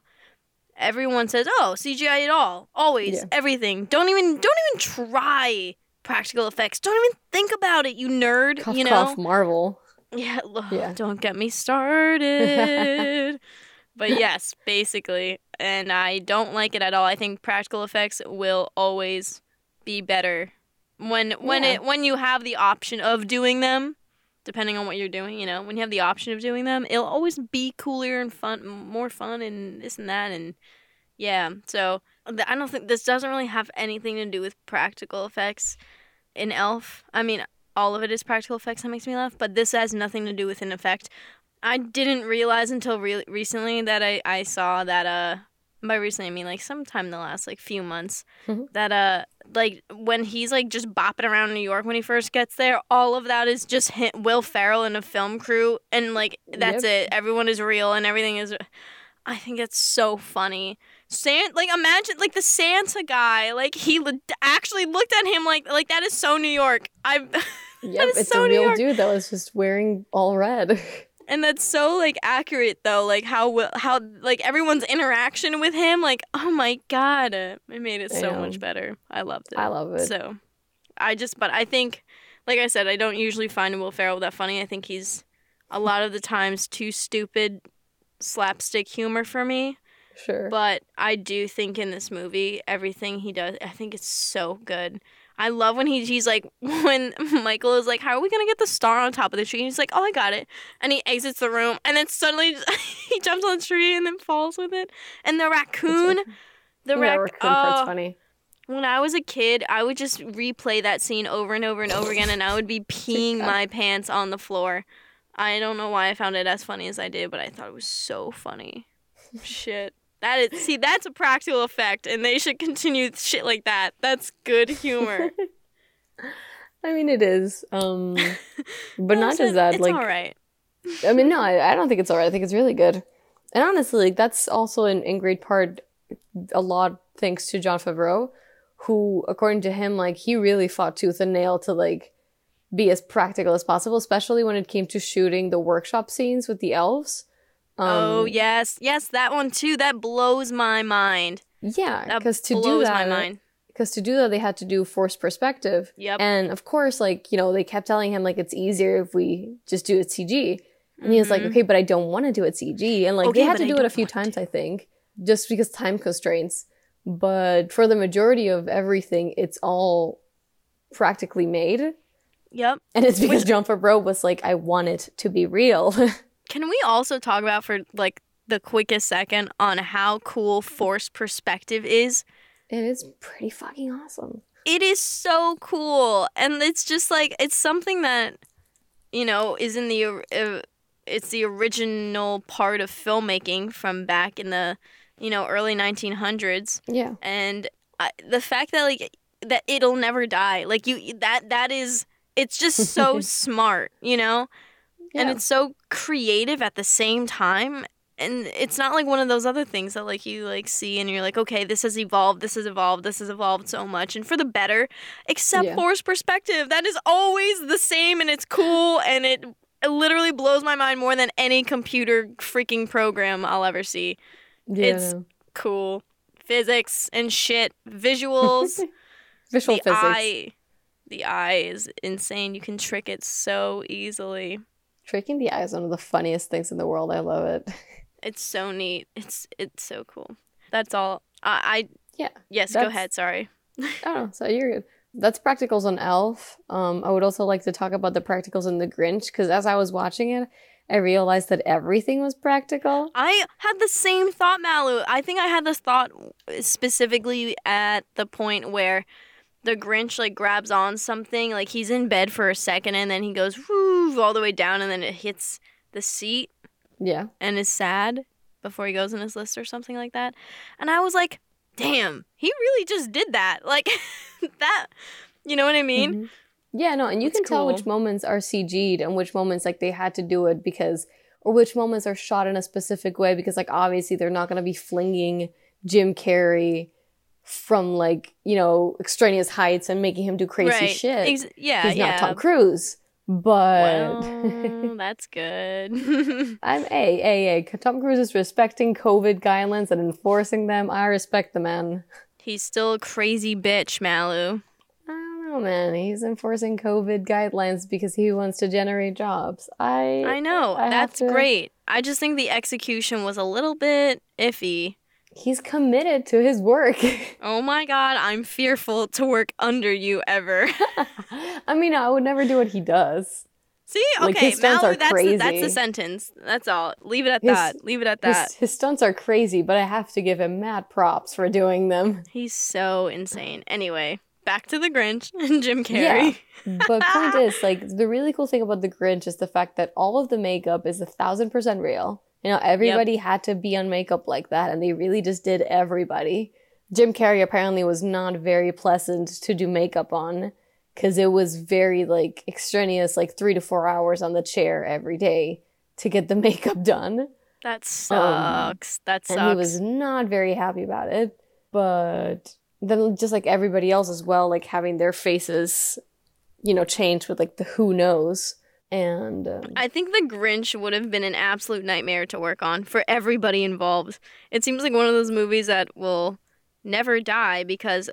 everyone says, "Oh, CGI at all, always, Yeah. everything. Don't even, don't even try practical effects. Don't even think about it, you nerd. Cough, you know? cough, Marvel. Yeah, ugh, Yeah. Don't get me started. but yes, basically, and I don't like it at all. I think practical effects will always be better when when Yeah. it when you have the option of doing them. Depending on what you're doing, you know, when you have the option of doing them, it'll always be cooler and fun, more fun, and this and that, and yeah. So th- I don't think this doesn't really have anything to do with practical effects in Elf. I mean, all of it is practical effects that makes me laugh, but this has nothing to do with an effect. I didn't realize until re- recently that I, I saw that uh by recently I mean like sometime in the last like few months Mhm. that uh like when he's like just bopping around New York when he first gets there, all of that is just him, Will Ferrell and a film crew, and like that's Yep. it. Everyone is real and everything is. I think it's so funny. Sant like imagine like the Santa guy like he le- actually looked at him like like that is so New York. I Yep, it's so a New real York. dude that was just wearing all red. and that's so like accurate though like how how like everyone's interaction with him like oh my god it made it so much better. I loved it. I love it. So, I just, but I think, like I said, I don't usually find Will Ferrell that funny. I think he's a lot of the times too stupid slapstick humor for me. sure. But I do think in this movie, everything he does, I think it's so good. I love when he, he's like, when Michael is like, How are we going to get the star on top of the tree? And he's like, Oh, I got it. And he exits the room, and then suddenly he jumps on the tree and then falls with it. And the raccoon, the yeah, rac- raccoon part's oh, funny. when I was a kid, I would just replay that scene over and over and over again, and I would be peeing my pants on the floor. I don't know why I found it as funny as I did, but I thought it was so funny. Shit. That is see, that's a practical effect, and they should continue shit like that. That's good humor. I mean, it is. Um, but not just that. It's like, all right. I mean, no, I, I don't think it's alright. I think it's really good. And honestly, like that's also in, in great part a lot thanks to Jon Favreau, who, according to him, like he really fought tooth and nail to like be as practical as possible, especially when it came to shooting the workshop scenes with the elves. Um, oh yes, yes, that one too. That blows my mind. yeah, because to do that, because to do that they had to do forced perspective. Yep. And of course, like, you know, they kept telling him like it's easier if we just do it CG. And he was like, Mhm. okay, but I don't want to do it CG. And like Okay, they had to I do it a few times, I think, just because time constraints. But for the majority of everything, it's all practically made. Yep. And it's because Jon Favreau was like, I want it to be real. Can we also talk about for like the quickest second on how cool forced perspective is? it is pretty fucking awesome. It is so cool, and it's just like it's something that you know is in the uh, it's the original part of filmmaking from back in the you know early 1900s, Yeah. and I, the fact that like that it'll never die, like you that that is it's just so smart, you know. And it's so creative at the same time. And it's not like one of those other things that like you like see and you're like okay this has evolved this has evolved this has evolved so much. And for the better except Yeah. force perspective. That is always the same and it's cool and it, it literally blows my mind more than any computer freaking program i'll ever see. Yeah it's- cool. Physics and shit. Visuals. Visual the physics. eye. The eye is insane. You can trick it so easily Tricking the eye is one of the funniest things in the world. I love it. It's so neat. It's it's so cool. That's all. I, I Yeah. yes. Go ahead. Sorry. Oh, so you're good. That's practicals on Elf. Um, I would also like to talk about the practicals in The Grinch because as I was watching it, I realized that everything was practical. I had the same thought, Malu. I think I had this thought specifically at the point where the Grinch like grabs on something. Like he's in bed for a second and then he goes woo all the way down and then it hits the seat Yeah, and is sad. before he goes in his list or something like that. And I was like, damn, he really just did that. Like that, you know what I mean? Mhm. Yeah, no, and you can tell which moments are CG'd and which moments like they had to do it because, or which moments are shot in a specific way because like obviously they're not gonna be flinging Jim Carrey from like you know extraneous heights and making him do crazy right. shit. Ex- yeah, He's yeah. not Tom Cruise, but Well, that's good. I'm a a a. Tom Cruise is respecting COVID guidelines and enforcing them. I respect the man. He's still a crazy bitch, Malu. I don't know, man. He's enforcing COVID guidelines because he wants to generate jobs. I I know. I that's to- great. I just think the execution was a little bit iffy. He's committed to his work. Oh my god, I'm fearful to work under you ever. I mean, I would never do what he does. See, Like, okay, his stunts are that's the, that's the sentence. That's all. Leave it at His- that. Leave it at that. His, his stunts are crazy, but I have to give him mad props for doing them. He's so insane. Anyway, back to the Grinch and Jim Carrey. Yeah. But point is, like, the really cool thing about the Grinch is the fact that all of the makeup is a thousand percent real. You know, everybody had to be on makeup like that, and they really just did everybody. Jim Carrey apparently was not very pleasant to do makeup on because it was very like extraneous, like three to four hours on the chair every day to get the makeup done. That sucks. that sucks. Um, And he was not very happy about it. But then, just like everybody else as well, like having their faces, you know, change with like the who knows. And um, I think the Grinch would have been an absolute nightmare to work on for everybody involved. It seems like one of those movies that will never die because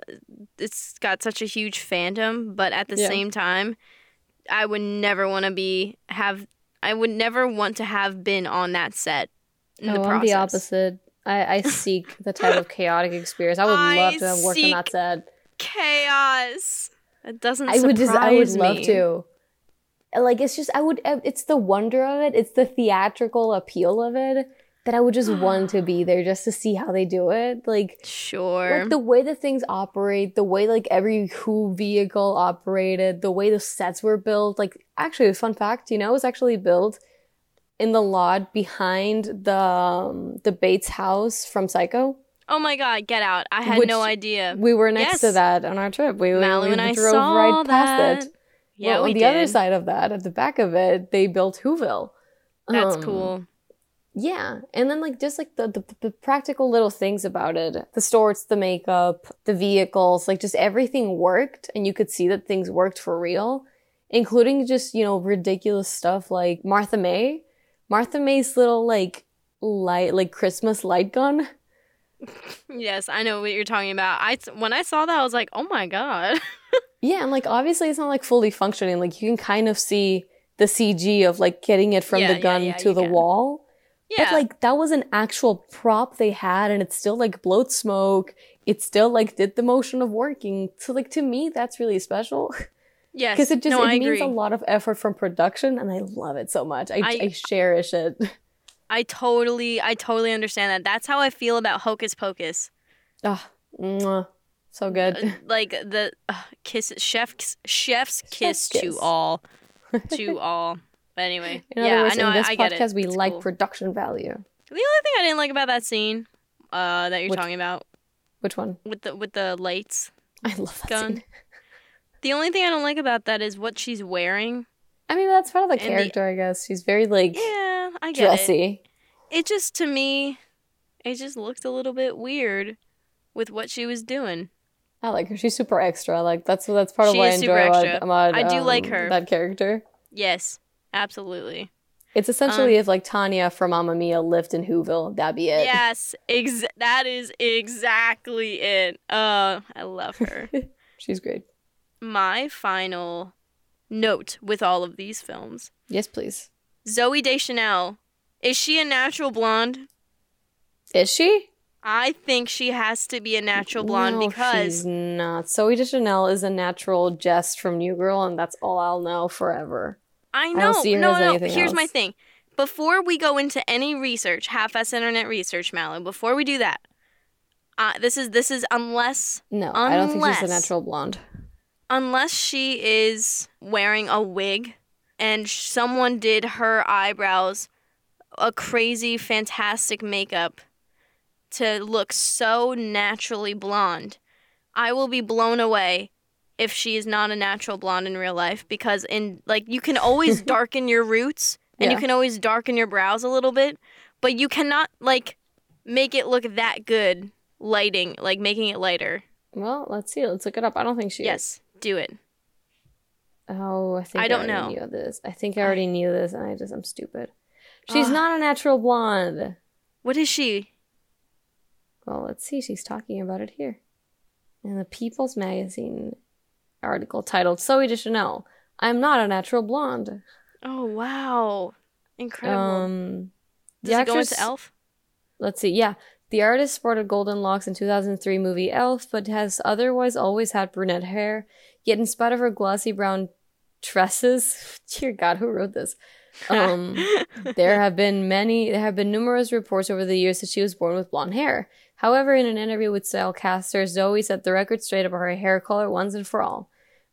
it's got such a huge fandom, but at the Yeah. same time, I would never want to be have I would never want to have been on that set in the oh, I'm the opposite. I, I seek the type of chaotic experience. I would I love to have worked on that set. Chaos. It doesn't I would just, I would surprise love me. to. Like, it's just, I would, uh, it's the wonder of it. It's the theatrical appeal of it that I would just want to be there just to see how they do it. Like, Sure. like the way that things operate, the way like every Who vehicle operated, the way the sets were built. Like, actually, a fun fact, you know, it was actually built in the lot behind the um, the Bates house from Psycho. oh my god, get out. I had Which- no idea. We were next to that on our trip. We, Malu we and I drove saw right that. past it. Yeah, well, we on the did. other side of that, at the back of it, they built Whoville. That's Um, cool. Yeah, and then like just like the, the the practical little things about it, the stores, the makeup, the vehicles, like just everything worked, and you could see that things worked for real, including just you know ridiculous stuff like Martha May, Martha May's little like light like Christmas light gun. Yes, I know what you're talking about. I when I saw that, I was like, oh my god. Yeah, and like obviously it's not like fully functioning. Like you can kind of see the CG of like getting it from Yeah, the gun yeah, to the can. wall. yeah, But like that was an actual prop they had and it still like blowed smoke. It still like did the motion of working. So like to me that's really special yes. because it just no, it I means agree. a lot of effort from production and I love it so much. I I, I- cherish it. I totally, I totally understand that. That's how I feel about Hocus Pocus. Ah, mwah. So good. Uh, like the uh, kiss, chef's chef's kiss to kiss. all, to all. But anyway, In yeah, words, I know. in I, this I get it. podcast we It's like cool. production value. the only thing I didn't like about that scene, uh, that you're Which- talking about Which one? with the with the lights. I love that Gun. scene. The only thing I don't like about that is what she's wearing. I mean that's part of the And the- character, I guess. She's very like Yeah, I get it. dressy. it just to me it just looked a little bit weird with what she was doing I like her. She's super extra. Like that's that's part of She what I enjoy extra. about I do like um, her. that character. yes absolutely It's essentially Um, if like Tanya from Mamma Mia lived in Whoville, that'd be it. yes ex- that is exactly it uh i love her She's great. my final note with all of these films Yes, please. zooey deschanel is she a natural blonde Is she? I think she has to be a natural blonde No, because she's not. Zooey Deschanel is a natural Jess from New Girl, and that's all I'll know forever. I don't know. see her no, as no. anything Here's my thing. Before we go into any research, half-ass internet research, Mallow. Before we do that, uh, this is this is unless No, I don't think she's a natural blonde. unless she is wearing a wig and someone did her eyebrows a crazy, fantastic makeup to look so naturally blonde, I will be blown away if she is not a natural blonde in real life because in like you can always darken your roots and you can always darken your brows a little bit, but you cannot like make it look that good lighting, like making it lighter. Well, let's see. Let's look it up. I don't think she is. Yes, do it. Oh, I think I don't already know. Knew this. I think I already knew this, and I just I'm stupid. She's not a natural blonde. What is she? Well, let's see. She's talking about it here in the People's Magazine article titled "Zooey Deschanel." I'm not a natural blonde. Oh wow, incredible! Um, the Does it go actress- into Elf? Let's see. Yeah, the artist sported golden locks in 2003 movie Elf, but has otherwise always had brunette hair. Yet, in spite of her glossy brown tresses, dear God, who wrote this? Um, there have been many. There have been numerous reports over the years that she was born with blonde hair. However, in an interview with Stylecaster, Zooey set the record straight about her hair color once and for all.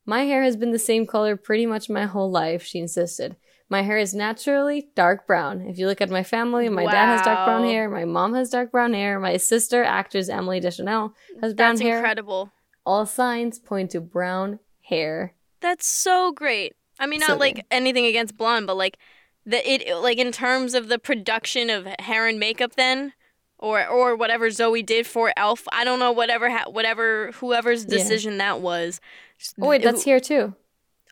My hair has been the same color pretty much my whole life, she insisted. My hair is naturally dark brown. If you look at my family, my dad has dark brown hair, my mom has dark brown hair, my sister, actress Emily Deschanel, has brown That's hair. That's incredible. All signs point to brown hair. That's so great. I mean, not So like good. anything against blonde, but like the it like in terms of the production of hair and makeup, then or or whatever Zooey did for Elf. I don't know whatever ha- whatever whoever's Yeah. decision that was. Oh, wait, that's here too.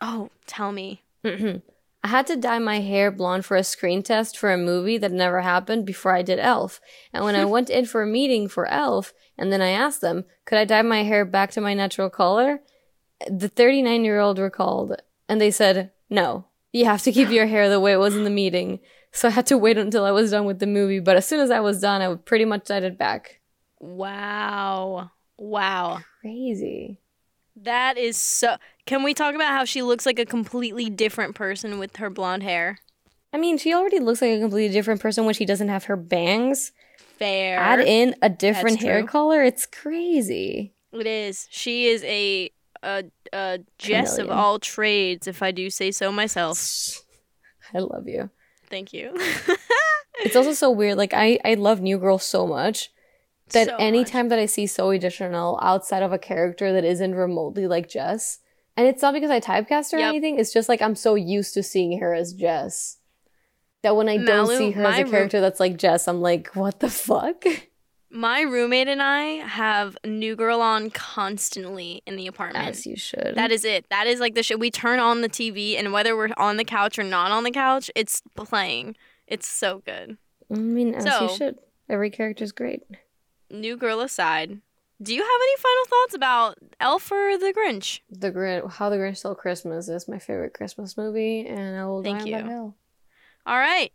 Oh, tell me. Mm-hmm. I had to dye my hair blonde for a screen test for a movie that never happened before I did Elf. And when I went in for a meeting for Elf, and then I asked them, could I dye my hair back to my natural color? The 39 year old recalled, and they said, no, you have to keep your hair the way it was in the meeting. So I had to wait until I was done with the movie. But as soon as I was done, I pretty much dyed it back. Wow. Wow. Crazy. That is so. Can we talk about how she looks like a completely different person with her blonde hair? I mean, she already looks like a completely different person when she doesn't have her bangs. Fair. Add in a different That's hair true. color. It's crazy. It is. She is a a, a Jess of all trades, if I do say so myself. I love you. Thank you. It's also so weird. Like I, I love New Girl so much that So anytime that I see Zooey Deschanel outside of a character that isn't remotely like Jess, and it's not because I typecast her or anything. It's just like I'm so used to seeing her as Jess that when I don't see her as a character that's like Jess, I'm like, what the fuck? My roommate and I have New Girl on constantly in the apartment. As you should. That is it. That is like the shit. We turn on the TV, and whether we're on the couch or not on the couch, it's playing. It's so good. I mean, as So- you should. Every character's great. New Girl aside, do you have any final thoughts about Elf or the Grinch? The Grinch, How the Grinch Stole Christmas is my favorite Christmas movie, and I will Thank die on that you. hill. All right.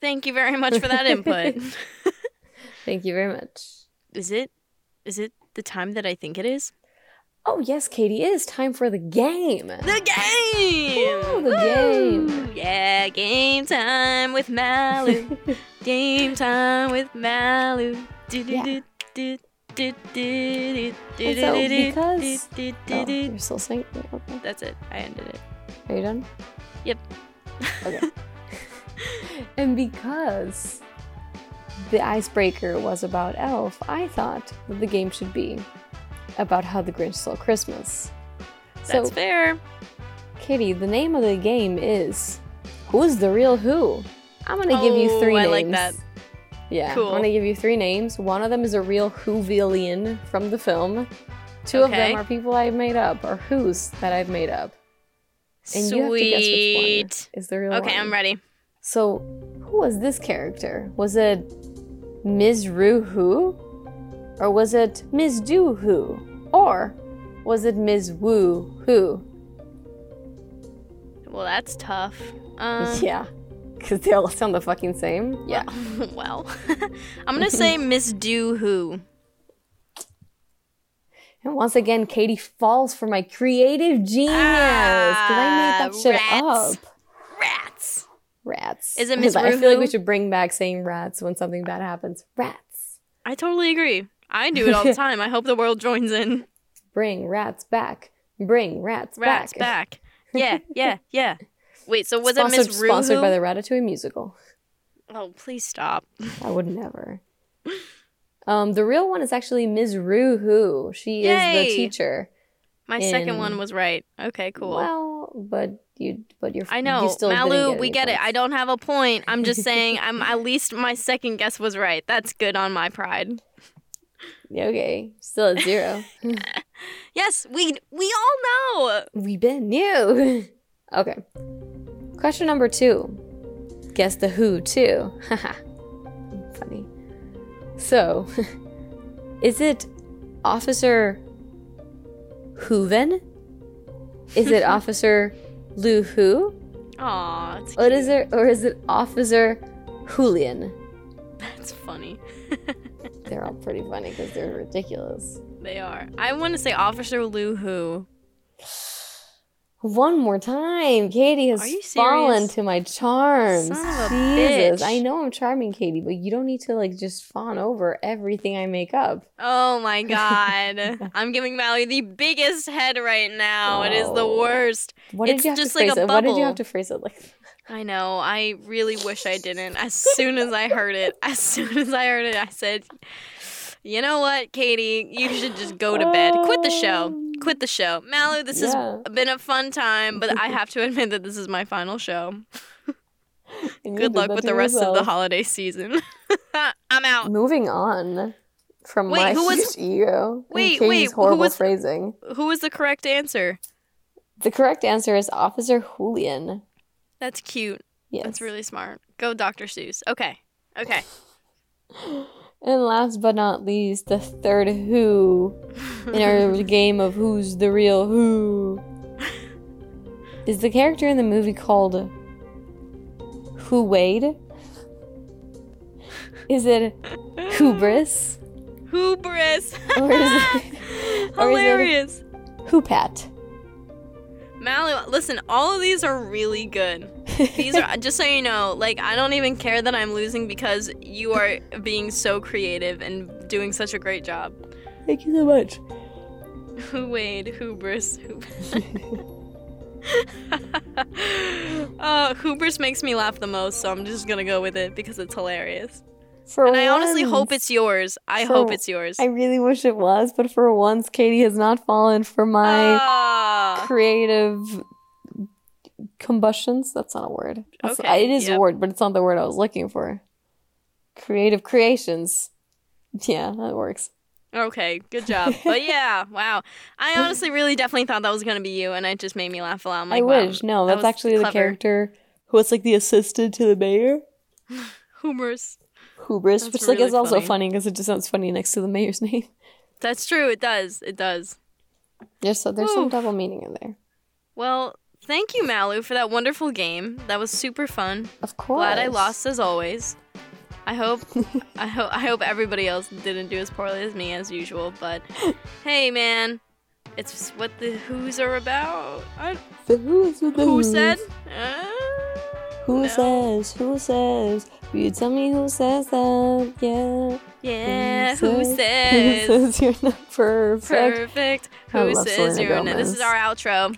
Thank you very much for that input. Thank you very much. is it? Is it the time that I think it is? Oh yes, Katie, it is time for the game. The game. Woo, the game. Yeah, game time with Malu. game time with Malu. Yeah. And so, because- Oh, you're still singing. Okay. That's it. I ended it. Are you done? Yep. Okay. and because the icebreaker was about Elf, I thought that the game should be about how the Grinch stole Christmas. That's so, fair. Kitty, the name of the game is Who's the Real Who? I'm gonna give you Oh, three I names. like that. Yeah, Cool. I'm gonna give you three names. One of them is a real Whovillian from the film. Two of them are people I've made up, or who's that I've made up. And Sweet. you have to guess which one is the real Okay, one. I'm ready. So, who was this character? Was it Ms. Rue Who? Or was it Ms. Do Who? Or was it Ms. Woo Who? Well, that's tough. Um, yeah, because they all sound the fucking same. Yeah. well, I'm gonna say Miss Do Who. And once again, Katie falls for my creative genius because I made that Ah, shit rats. up. Rats. Is it Miss I feel like we should bring back saying rats when something bad happens. Rats. I totally agree. I do it all the time. I hope the world joins in. Bring rats back. Bring rats, Rats back. back. Yeah, yeah, yeah. Wait, so was sponsored, it Miss Rue? sponsored by the Ratatouille musical. Oh, please stop. I would never. Um, the real one is actually Ms. Rue Who. She is the teacher. My second one was right. Okay, cool. Well, but you, but you're. I you know, still Malu. get we get it. I don't have a point. I'm just saying. I'm at least my second guess was right. That's good on my pride. Okay, still at zero. Yes, we we all know. we been new. okay. Question number two. Guess the who too. Haha. Funny. So, is it Officer Hooven? Is it Officer Lu Hu? Aw, Or is it or is it Officer Wholihan? That's funny. They're all pretty funny because they're ridiculous. they are. I want to say Officer Lu Hu. One more time, Katie has fallen to my charms. Son of a Jesus, bitch. I know I'm charming, Katie, but you don't need to like just fawn over everything I make up. Oh my god. I'm giving Mallory the biggest head right now. It is the Oh. worst. What did It's you have just to like phrase a it? What did you have to phrase it like? I know. I really wish I didn't. As soon as I heard it, as soon as I heard it, I said, "You know what, Katie? You should just go to bed. Quit the show. Um, Quit the show." Malu, this Yeah. has been a fun time, but I have to admit that this is my final show. Good luck with the rest of the holiday season. I'm out. Moving on from Wait, my who was- huge ego. Wait, wait, who horrible was- phrasing. Who was the correct answer? The correct answer is Officer Wholihan. That's cute. Yes. That's really smart. Go, Dr. Seuss. Okay. Okay. And last but not least, the third who in our game of who's the real who is the character in the movie called Who Wade? Is it Whobris? Whobris. Or is it, or is it Hilarious. Hoopat? Malu, listen, all of these are really good. These are just so you know, like I don't even care that I'm losing because you are being so creative and doing such a great job. Thank you so much. Who Wade, Whobris, Whobris. uh, Whobris makes me laugh the most, so I'm just gonna go with it because it's hilarious. For And I honestly hope it's yours. I For- hope it's yours. I really wish it was, but for once, Katie has not fallen for my Ah. creative combustions. That's not a word. That's- Okay, it is yep. a word, but it's not the word I was looking for. Creative creations. Yeah, that works. Okay, good job. But yeah, wow. I honestly really definitely thought that was gonna be you, and it just made me laugh a lot. I'm like, I wow, wish. No, that that's actually the character who was like the assistant to the mayor. Whobris. Whobris, That's which like is really also funny. funny because it just sounds funny next to the mayor's name. That's true. It does. It does. There's so there's some double meaning in there. Well, thank you, Malu, for that wonderful game. That was super fun. Of course. Glad I lost as always. I hope I hope I hope everybody else didn't do as poorly as me as usual, but hey man, it's what the who's are about. I, The who's with the who who's. said? Uh, Who no. says? Who says? Will you tell me who says that? Yeah. Yeah, who says? Who says? Who says you're not perfect? Perfect. Who says Selena you're not? This is our outro.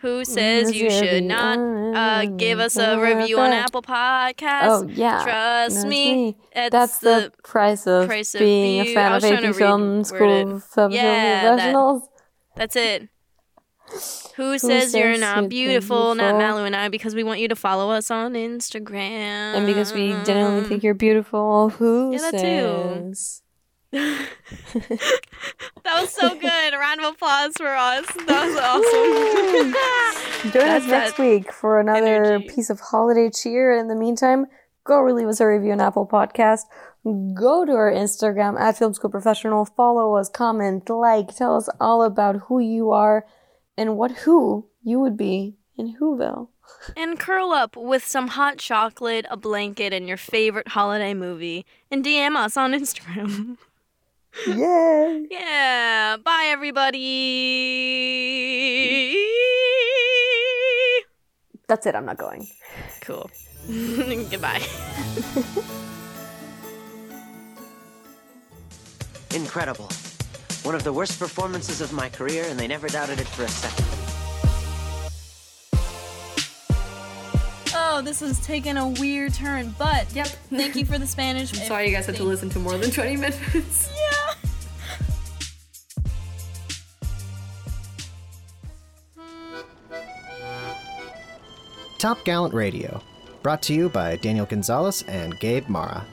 Who says you should not uh, give us a review on. Apple Podcasts? Oh yeah. Trust me. It's That's the, price of price of being a fan of AP Film School of Film Yeah, that- That's it. Who says you're not you're beautiful? Not beautiful? Malu and I, because we want you to follow us on Instagram. And because we genuinely think you're beautiful, who says? Yeah, that too. that was so good. A round of applause for us. That was awesome. Join us next week for another energy. piece of holiday cheer. In the meantime, go leave us a review on Apple Podcast. Go to our Instagram at Film School Professional. Follow us, comment, like, tell us all about who you are and what who you would be in Whoville. and curl up with some hot chocolate, a blanket, and your favorite holiday movie. And DM us on Instagram. Yay! yeah. Bye, everybody. That's it. I'm not going. Cool. Goodbye. Incredible. One of the worst performances of my career, and they never doubted it for a second. Oh, this is taking a weird turn. But Yep. thank you for the Spanish. Sorry you guys had to listen to more than 20 minutes. Yeah. Top Gallant Radio, brought to you by Daniel Gonzalez and Gabe Mara.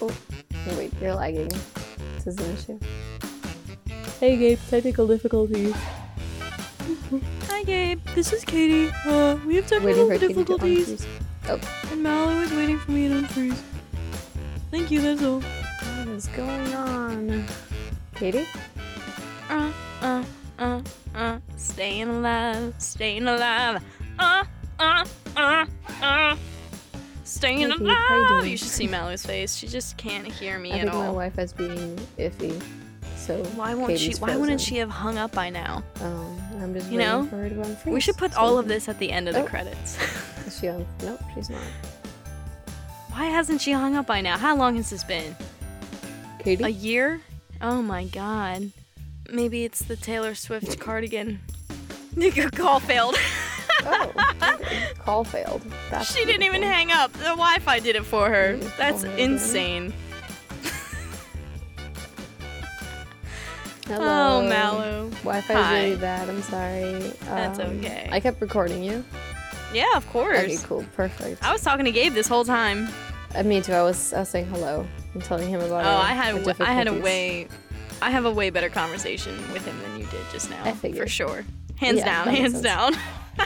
Oh, wait, you're lagging. This is an issue. Hey Gabe, technical difficulties. Hi, Gabe. This is Katie. Uh, we have Waiting technical for Katie to difficulties, unfreeze. Oh, and Mallow is waiting for me to unfreeze. Thank you. That's all. Is going on? Katie? Uh, uh, uh, uh. Staying alive, staying alive. Uh, uh, uh, uh. Staying you alive. You should see Mallow's face. She just can't hear me I at think my wife Wi-Fi's being iffy. So Why won't Katie's she? Why wouldn't she have hung up by now? Um, I'm just You know, for her to unfreeze. We should put so all of this at the end of the Oh. credits. Is she on? Nope, she's not. Why hasn't she hung up by now? How long has this been? Katie? A year? Oh my god. Maybe it's the Taylor Swift cardigan. Nico call failed. oh, call failed. That's she didn't even hang up. The Wi-Fi did it for her. That's insane. Hello. Oh, Mallow. Wi-Fi's Hi. really bad. I'm sorry. That's Um, okay. I kept recording you. Yeah, of course. Okay, cool, perfect. I was talking to Gabe this whole time. Uh, me too. I was. I was saying hello. I'm telling him about. Oh, our- I had our a, w- I had a way I have a way better conversation with him than you did just now. I For sure. Hands Yeah, down, hands down.